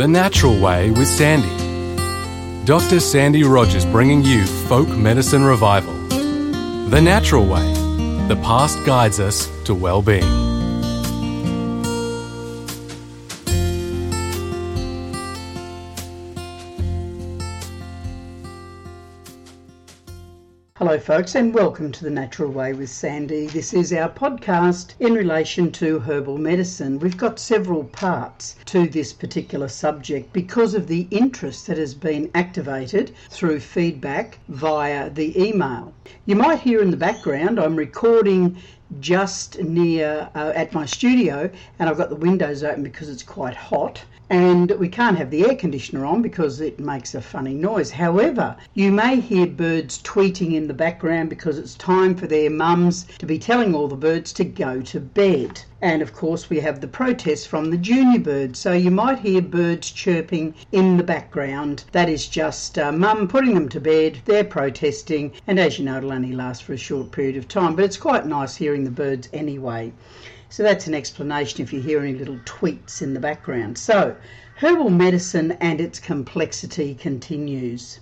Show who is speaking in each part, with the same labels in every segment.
Speaker 1: The Natural Way with Sandi. Dr. Sandi Rogers bringing you folk medicine revival. The Natural Way. The past guides us to well-being.
Speaker 2: Folks, and welcome to The Natural Way with Sandi. This is our podcast in relation to herbal medicine. We've got several parts to this particular subject because of the interest that has been activated through feedback via the email. You might hear in the background I'm recording just near uh, at my studio and I've got the windows open because it's quite hot and we can't have the air conditioner on because it makes a funny noise. However, you may hear birds tweeting in the background because it's time for their mums to be telling all the birds to go to bed. And of course, we have the protests from the junior birds, so you might hear birds chirping in the background. That is just uh, mum putting them to bed, they're protesting, and as you know, it'll only last for a short period of time, but it's quite nice hearing the birds anyway. So that's an explanation if you hear any little tweets in the background. So, herbal medicine and its complexity continues.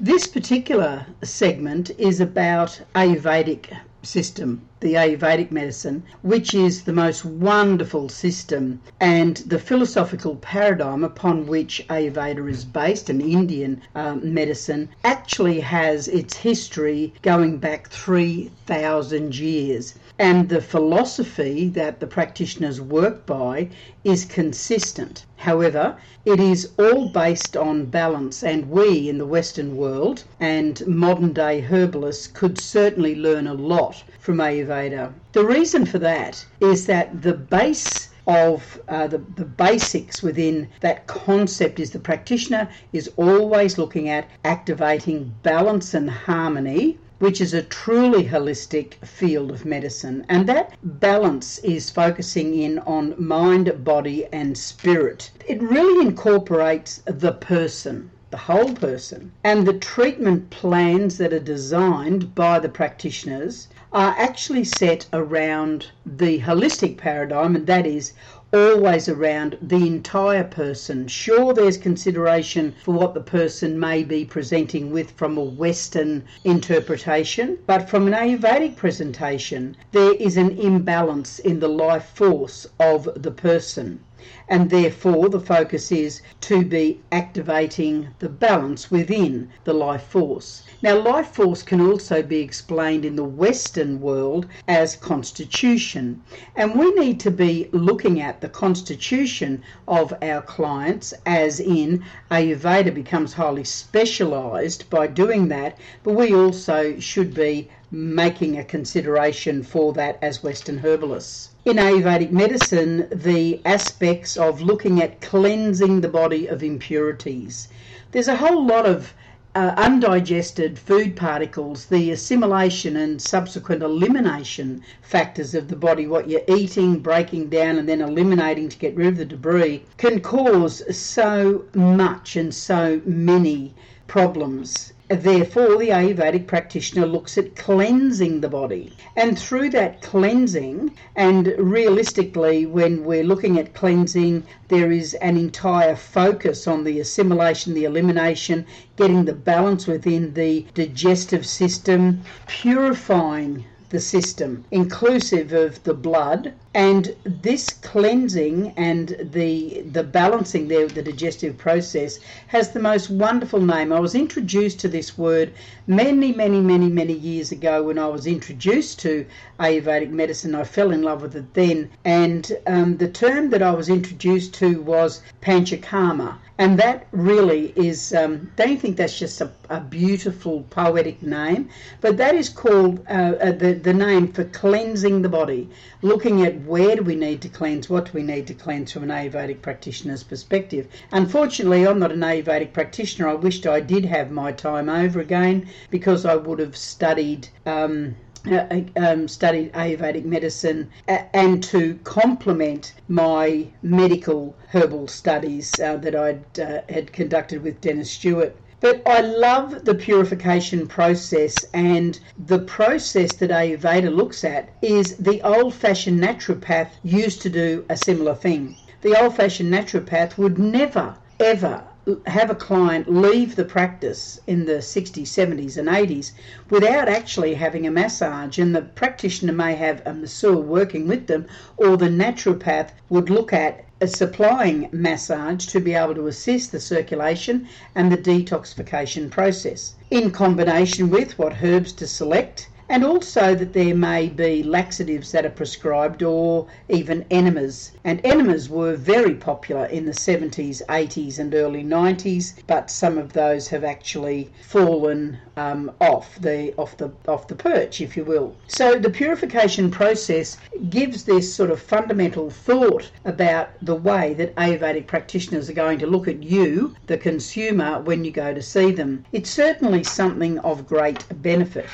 Speaker 2: This particular segment is about Ayurvedic system, the Ayurvedic medicine, which is the most wonderful system and the philosophical paradigm upon which Ayurveda is based, an Indian um, medicine, actually has its history going back 3,000 years and the philosophy that the practitioners work by is consistent. However, it is all based on balance, and we in the Western world and modern day herbalists could certainly learn a lot from Ayurveda. The reason for that is that the base of uh, the, the basics within that concept is the practitioner is always looking at activating balance and harmony which is a truly holistic field of medicine. And that balance is focusing in on mind, body, and spirit. It really incorporates the person. The whole person and the treatment plans that are designed by the practitioners are actually set around the holistic paradigm, and that is always around the entire person. Sure, there's consideration for what the person may be presenting with from a Western interpretation, but from an Ayurvedic presentation, there is an imbalance in the life force of the person and therefore the focus is to be activating the balance within the life force. Now, life force can also be explained in the Western world as constitution, and we need to be looking at the constitution of our clients as in Ayurveda becomes highly specialized by doing that, but we also should be making a consideration for that as Western herbalists. In Ayurvedic medicine, the aspects of looking at cleansing the body of impurities. There's a whole lot of uh, undigested food particles, the assimilation and subsequent elimination factors of the body, what you're eating, breaking down, and then eliminating to get rid of the debris, can cause so much and so many problems Therefore, the Ayurvedic practitioner looks at cleansing the body. And through that cleansing, and realistically, when we're looking at cleansing, there is an entire focus on the assimilation, the elimination, getting the balance within the digestive system, purifying the system, inclusive of the blood. And this cleansing and the the balancing there the digestive process has the most wonderful name. I was introduced to this word many, many, many, many years ago when I was introduced to Ayurvedic medicine. I fell in love with it then. And um, the term that I was introduced to was Panchakarma and that really is, um, don't you think that's just a, a beautiful poetic name? But that is called uh, uh, the, the name for cleansing the body, looking at where do we need to cleanse, what do we need to cleanse from an Ayurvedic practitioner's perspective. Unfortunately, I'm not an Ayurvedic practitioner. I wished I did have my time over again because I would have studied. Um, uh, um, studied Ayurvedic medicine and to complement my medical herbal studies uh, that I uh, had conducted with Dennis Stewart. But I love the purification process, and the process that Ayurveda looks at is the old fashioned naturopath used to do a similar thing. The old fashioned naturopath would never ever have a client leave the practice in the 60s, 70s, and 80s without actually having a massage, and the practitioner may have a masseur working with them, or the naturopath would look at supplying massage to be able to assist the circulation and the detoxification process, in combination with what herbs to select and also that there may be laxatives that are prescribed or even enemas. And enemas were very popular in the 70s, 80s, and early 90s, but some of those have actually fallen um, off the off the off the perch, if you will. So the purification process gives this sort of fundamental thought about the way that Ayurvedic practitioners are going to look at you, the consumer, when you go to see them. It's certainly something of great benefit.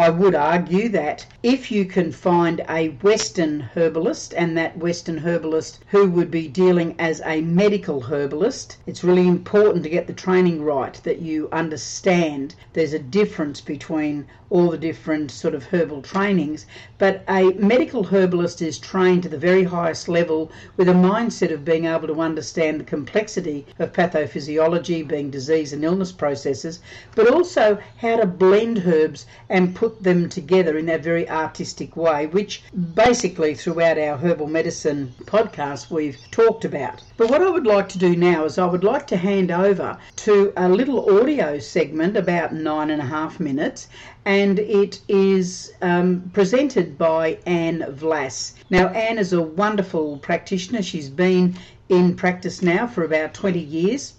Speaker 2: I would argue that if you can find a Western herbalist and that Western herbalist who would be dealing as a medical herbalist, it's really important to get the training right that you understand there's a difference between all the different sort of herbal trainings. But a medical herbalist is trained to the very highest level with a mindset of being able to understand the complexity of pathophysiology, being disease and illness processes, but also how to blend herbs and put them together in that very artistic way, which basically throughout our herbal medicine podcast we've talked about. But what I would like to do now is I would like to hand over to a little audio segment about nine and a half minutes and it is um, presented by Ann Vlass. Now, Ann is a wonderful practitioner. She's been in practice now for about 20 years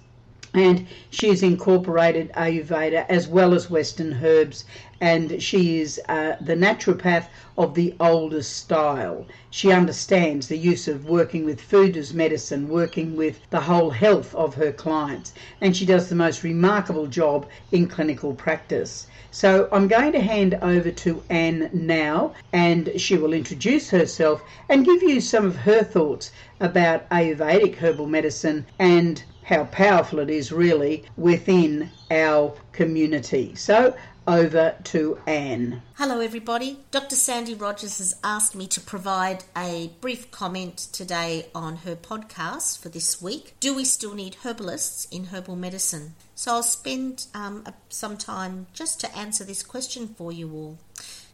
Speaker 2: and she's incorporated Ayurveda as well as Western herbs, and she is uh, the naturopath of the oldest style. She understands the use of working with food as medicine, working with the whole health of her clients, and she does the most remarkable job in clinical practice. So I'm going to hand over to Ann now, and she will introduce herself and give you some of her thoughts about Ayurvedic herbal medicine and how powerful it is really within our community. So over to Ann.
Speaker 3: Hello, everybody. Dr. Sandi Rogers has asked me to provide a brief comment today on her podcast for this week. Do we still need herbalists in herbal medicine? So I'll spend um, some time just to answer this question for you all.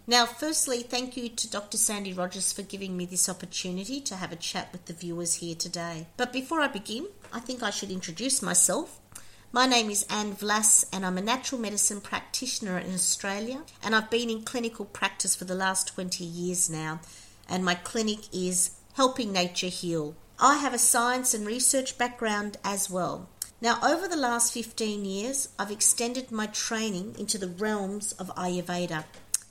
Speaker 3: Now, firstly, thank you to Dr. Sandi Rogers for giving me this opportunity to have a chat with the viewers here today. But before I begin, I think I should introduce myself. My name is Ann Vlass, and I'm a natural medicine practitioner in Australia, and I've been in clinical practice for the last 20 years now, and my clinic is Helping Nature Heal. I have a science and research background as well. Now, over the last 15 years, I've extended my training into the realms of Ayurveda.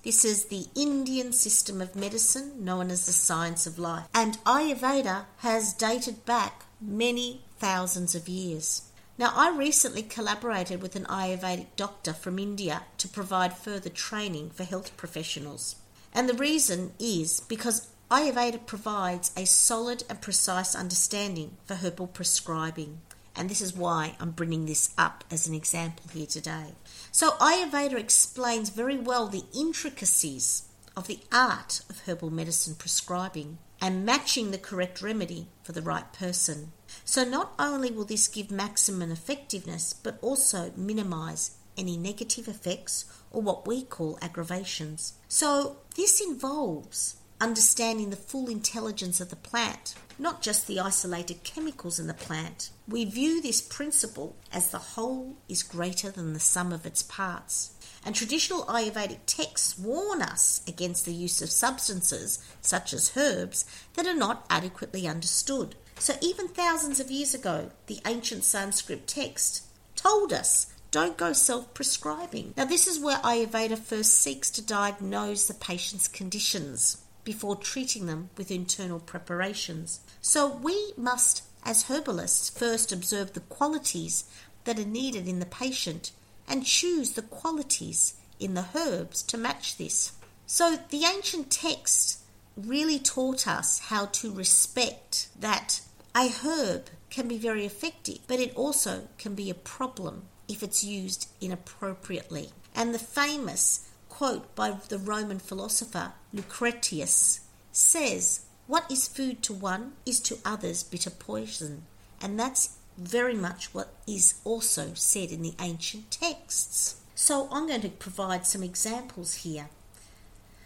Speaker 3: This is the Indian system of medicine known as the science of life. And Ayurveda has dated back many thousands of years. Now, I recently collaborated with an Ayurvedic doctor from India to provide further training for health professionals. And the reason is because Ayurveda provides a solid and precise understanding for herbal prescribing. And this is why I'm bringing this up as an example here today. So, Ayurveda explains very well the intricacies of the art of herbal medicine prescribing and matching the correct remedy for the right person. So, not only will this give maximum effectiveness, but also minimize any negative effects or what we call aggravations. So, this involves understanding the full intelligence of the plant, not just the isolated chemicals in the plant. We view this principle as the whole is greater than the sum of its parts. And traditional Ayurvedic texts warn us against the use of substances, such as herbs, that are not adequately understood. So, even thousands of years ago, the ancient Sanskrit text told us don't go self prescribing. Now, this is where Ayurveda first seeks to diagnose the patient's conditions before treating them with internal preparations. So we must, as herbalists, first observe the qualities that are needed in the patient and choose the qualities in the herbs to match this. So the ancient texts really taught us how to respect that a herb can be very effective, but it also can be a problem if it's used inappropriately. And the famous quote by the Roman philosopher Lucretius says, What is food to one is to others bitter poison. And that's very much what is also said in the ancient texts. So I'm going to provide some examples here.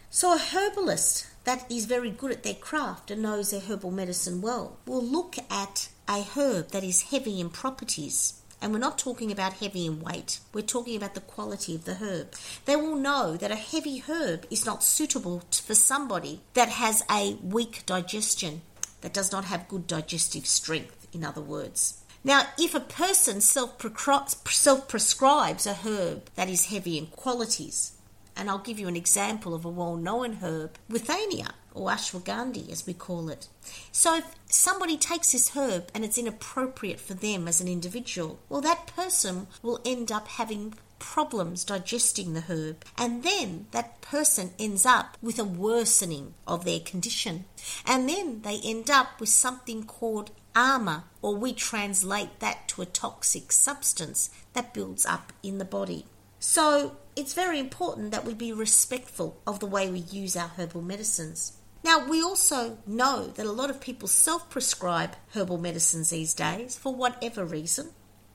Speaker 3: So a herbalist that is very good at their craft and knows their herbal medicine well will look at a herb that is heavy in properties. And we're not talking about heavy in weight, we're talking about the quality of the herb. They will know that a heavy herb is not suitable for somebody that has a weak digestion, that does not have good digestive strength, in other words. Now, if a person self prescribes a herb that is heavy in qualities, and I'll give you an example of a well known herb, withania, or ashwagandha as we call it. So if somebody takes this herb and it's inappropriate for them as an individual, well, that person will end up having problems digesting the herb, and then that person ends up with a worsening of their condition. And then they end up with something called ama, or we translate that to a toxic substance that builds up in the body. So it's very important that we be respectful of the way we use our herbal medicines. Now, we also know that a lot of people self prescribe herbal medicines these days for whatever reason.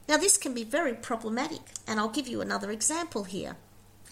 Speaker 3: Now, this can be very problematic, and I'll give you another example here.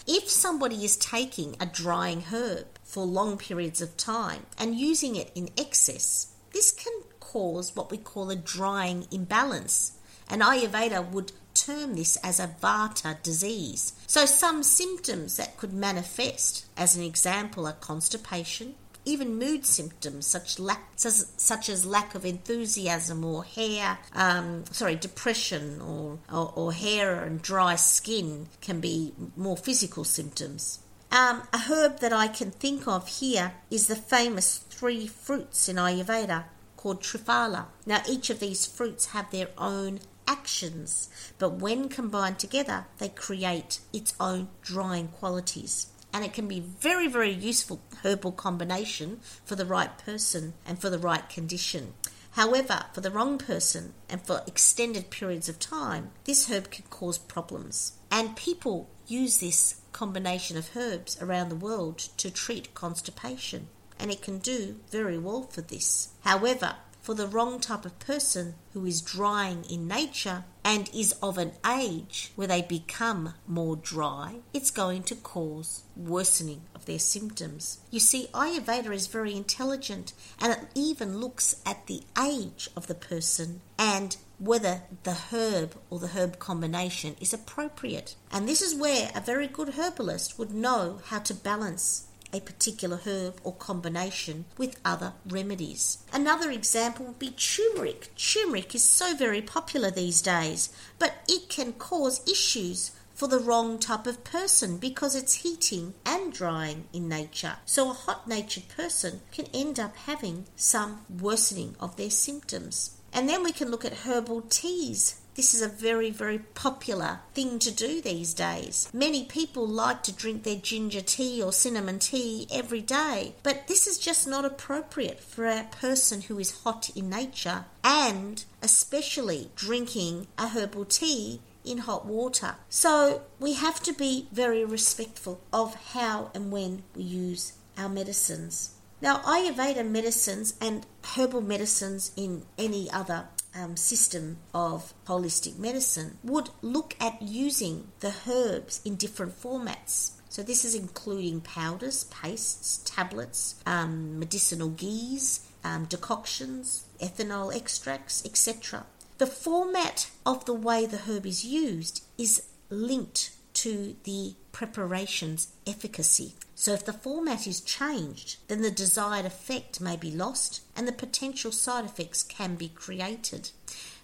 Speaker 3: If somebody is taking a drying herb for long periods of time and using it in excess, this can cause what we call a drying imbalance. And Ayurveda would term this as a vata disease. So, some symptoms that could manifest, as an example, are constipation, even mood symptoms such, such as lack of enthusiasm or hair, um, sorry, depression or, or, or, hair and dry skin can be more physical symptoms. Um, a herb that I can think of here is the famous three fruits in Ayurveda called Triphala. Now, each of these fruits have their own actions, but when combined together, they create its own drying qualities. And it can be very, very useful herbal combination for the right person and for the right condition. However, for the wrong person and for extended periods of time, this herb can cause problems. And people use this combination of herbs around the world to treat constipation, and it can do very well for this. However, for the wrong type of person who is drying in nature and is of an age where they become more dry, it's going to cause worsening of their symptoms. You see, Ayurveda is very intelligent and it even looks at the age of the person and whether the herb or the herb combination is appropriate. And this is where a very good herbalist would know how to balance a particular herb or combination with other remedies. Another example would be turmeric. Turmeric is so very popular these days, but it can cause issues for the wrong type of person because it's heating and drying in nature. So, a hot natured person can end up having some worsening of their symptoms. And then we can look at herbal teas this is a very, very popular thing to do these days. Many people like to drink their ginger tea or cinnamon tea every day, but this is just not appropriate for a person who is hot in nature and especially drinking a herbal tea in hot water. So we have to be very respectful of how and when we use our medicines. Now, Ayurveda medicines and herbal medicines in any other um, system of holistic medicine would look at using the herbs in different formats. So, this is including powders, pastes, tablets, um, medicinal ghees, um, decoctions, ethanol extracts, etc. The format of the way the herb is used is linked to the preparation's efficacy. So, if the format is changed, then the desired effect may be lost and the potential side effects can be created.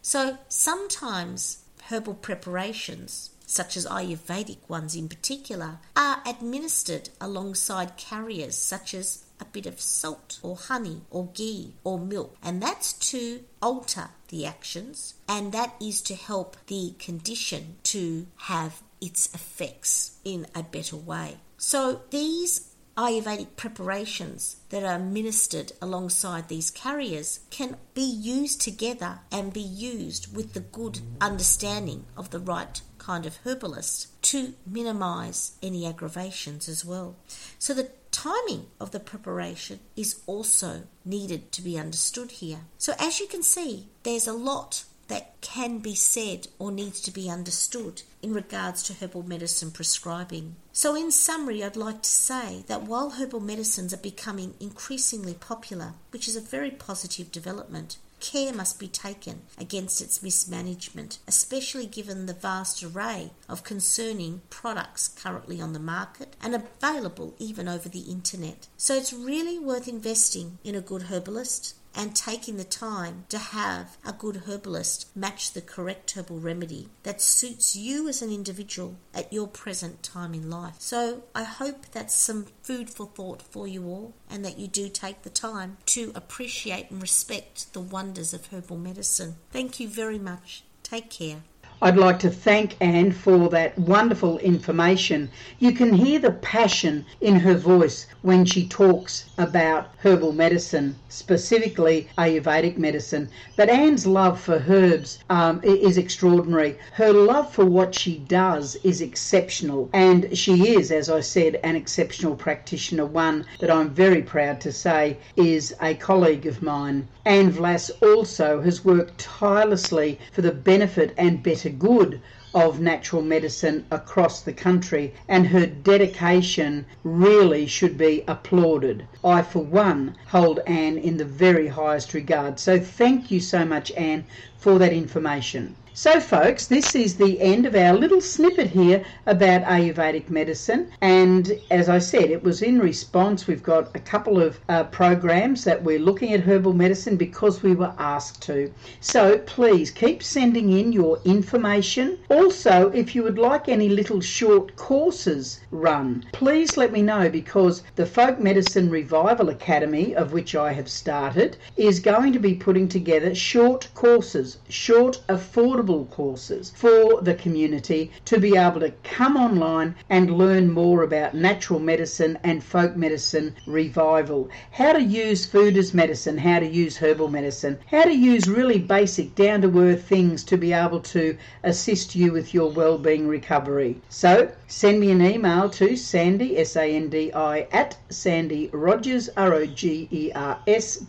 Speaker 3: So, sometimes herbal preparations, such as Ayurvedic ones in particular, are administered alongside carriers such as a bit of salt or honey or ghee or milk, and that's to alter the actions and that is to help the condition to have its effects in a better way. So these Ayurvedic preparations that are ministered alongside these carriers can be used together and be used with the good understanding of the right kind of herbalist to minimize any aggravations as well. So the timing of the preparation is also needed to be understood here. So as you can see, there's a lot that can be said or needs to be understood in regards to herbal medicine prescribing. So, in summary, I'd like to say that while herbal medicines are becoming increasingly popular, which is a very positive development, care must be taken against its mismanagement, especially given the vast array of concerning products currently on the market and available even over the internet. So it's really worth investing in a good herbalist and taking the time to have a good herbalist match the correct herbal remedy that suits you as an individual at your present time in life. So I hope that's some food for thought for you all and that you do take the time to appreciate and respect the wonders of herbal medicine. Thank you very much. Take care.
Speaker 2: I'd like to thank Ann for that wonderful information. You can hear the passion in her voice when she talks about herbal medicine, specifically Ayurvedic medicine. But Ann's love for herbs um, is extraordinary. Her love for what she does is exceptional, and she is, as I said, an exceptional practitioner, one that I'm very proud to say is a colleague of mine. Ann Vlass also has worked tirelessly for the benefit and better good of natural medicine across the country, and her dedication really should be applauded. I, for one, hold Ann in the very highest regard. So, thank you so much, Ann, for that information. So, folks, this is the end of our little snippet here about Ayurvedic medicine. And as I said, it was in response. We've got a couple of uh, programs that we're looking at herbal medicine because we were asked to. So, please keep sending in your information. Also, if you would like any little short courses run, please let me know because the Folk Medicine Revival Academy, of which I have started, is going to be putting together short courses, short, affordable courses for the community to be able to come online and learn more about natural medicine and folk medicine revival. How to use food as medicine, how to use herbal medicine, how to use really basic, down to earth things to be able to assist you with your well-being recovery. So send me an email to Sandi, S-A-N-D-I, at Sandi Rogers,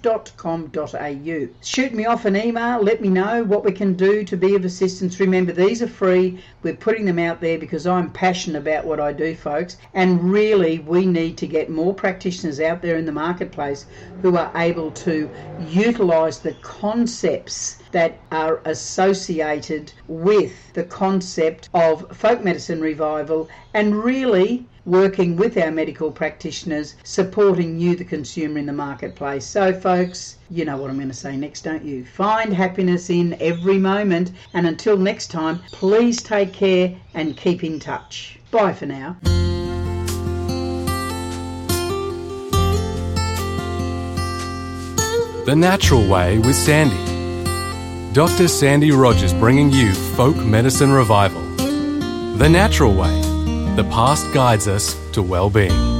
Speaker 2: dot com dot au. Shoot me off an email, let me know what we can do to be of assistance. Remember, these are free. We're putting them out there because I'm passionate about what I do, folks. And really, we need to get more practitioners out there in the marketplace who are able to utilize the concepts that are associated with the concept of folk medicine revival and really working with our medical practitioners, supporting you, the consumer, in the marketplace. So, folks, you know what I'm going to say next, don't you? Find happiness in every moment. And until next time, please take care and keep in touch. Bye for now.
Speaker 1: The Natural Way with Sandi. Dr. Sandi Rogers bringing you Folk Medicine Revival. The Natural Way. The past guides us to well-being.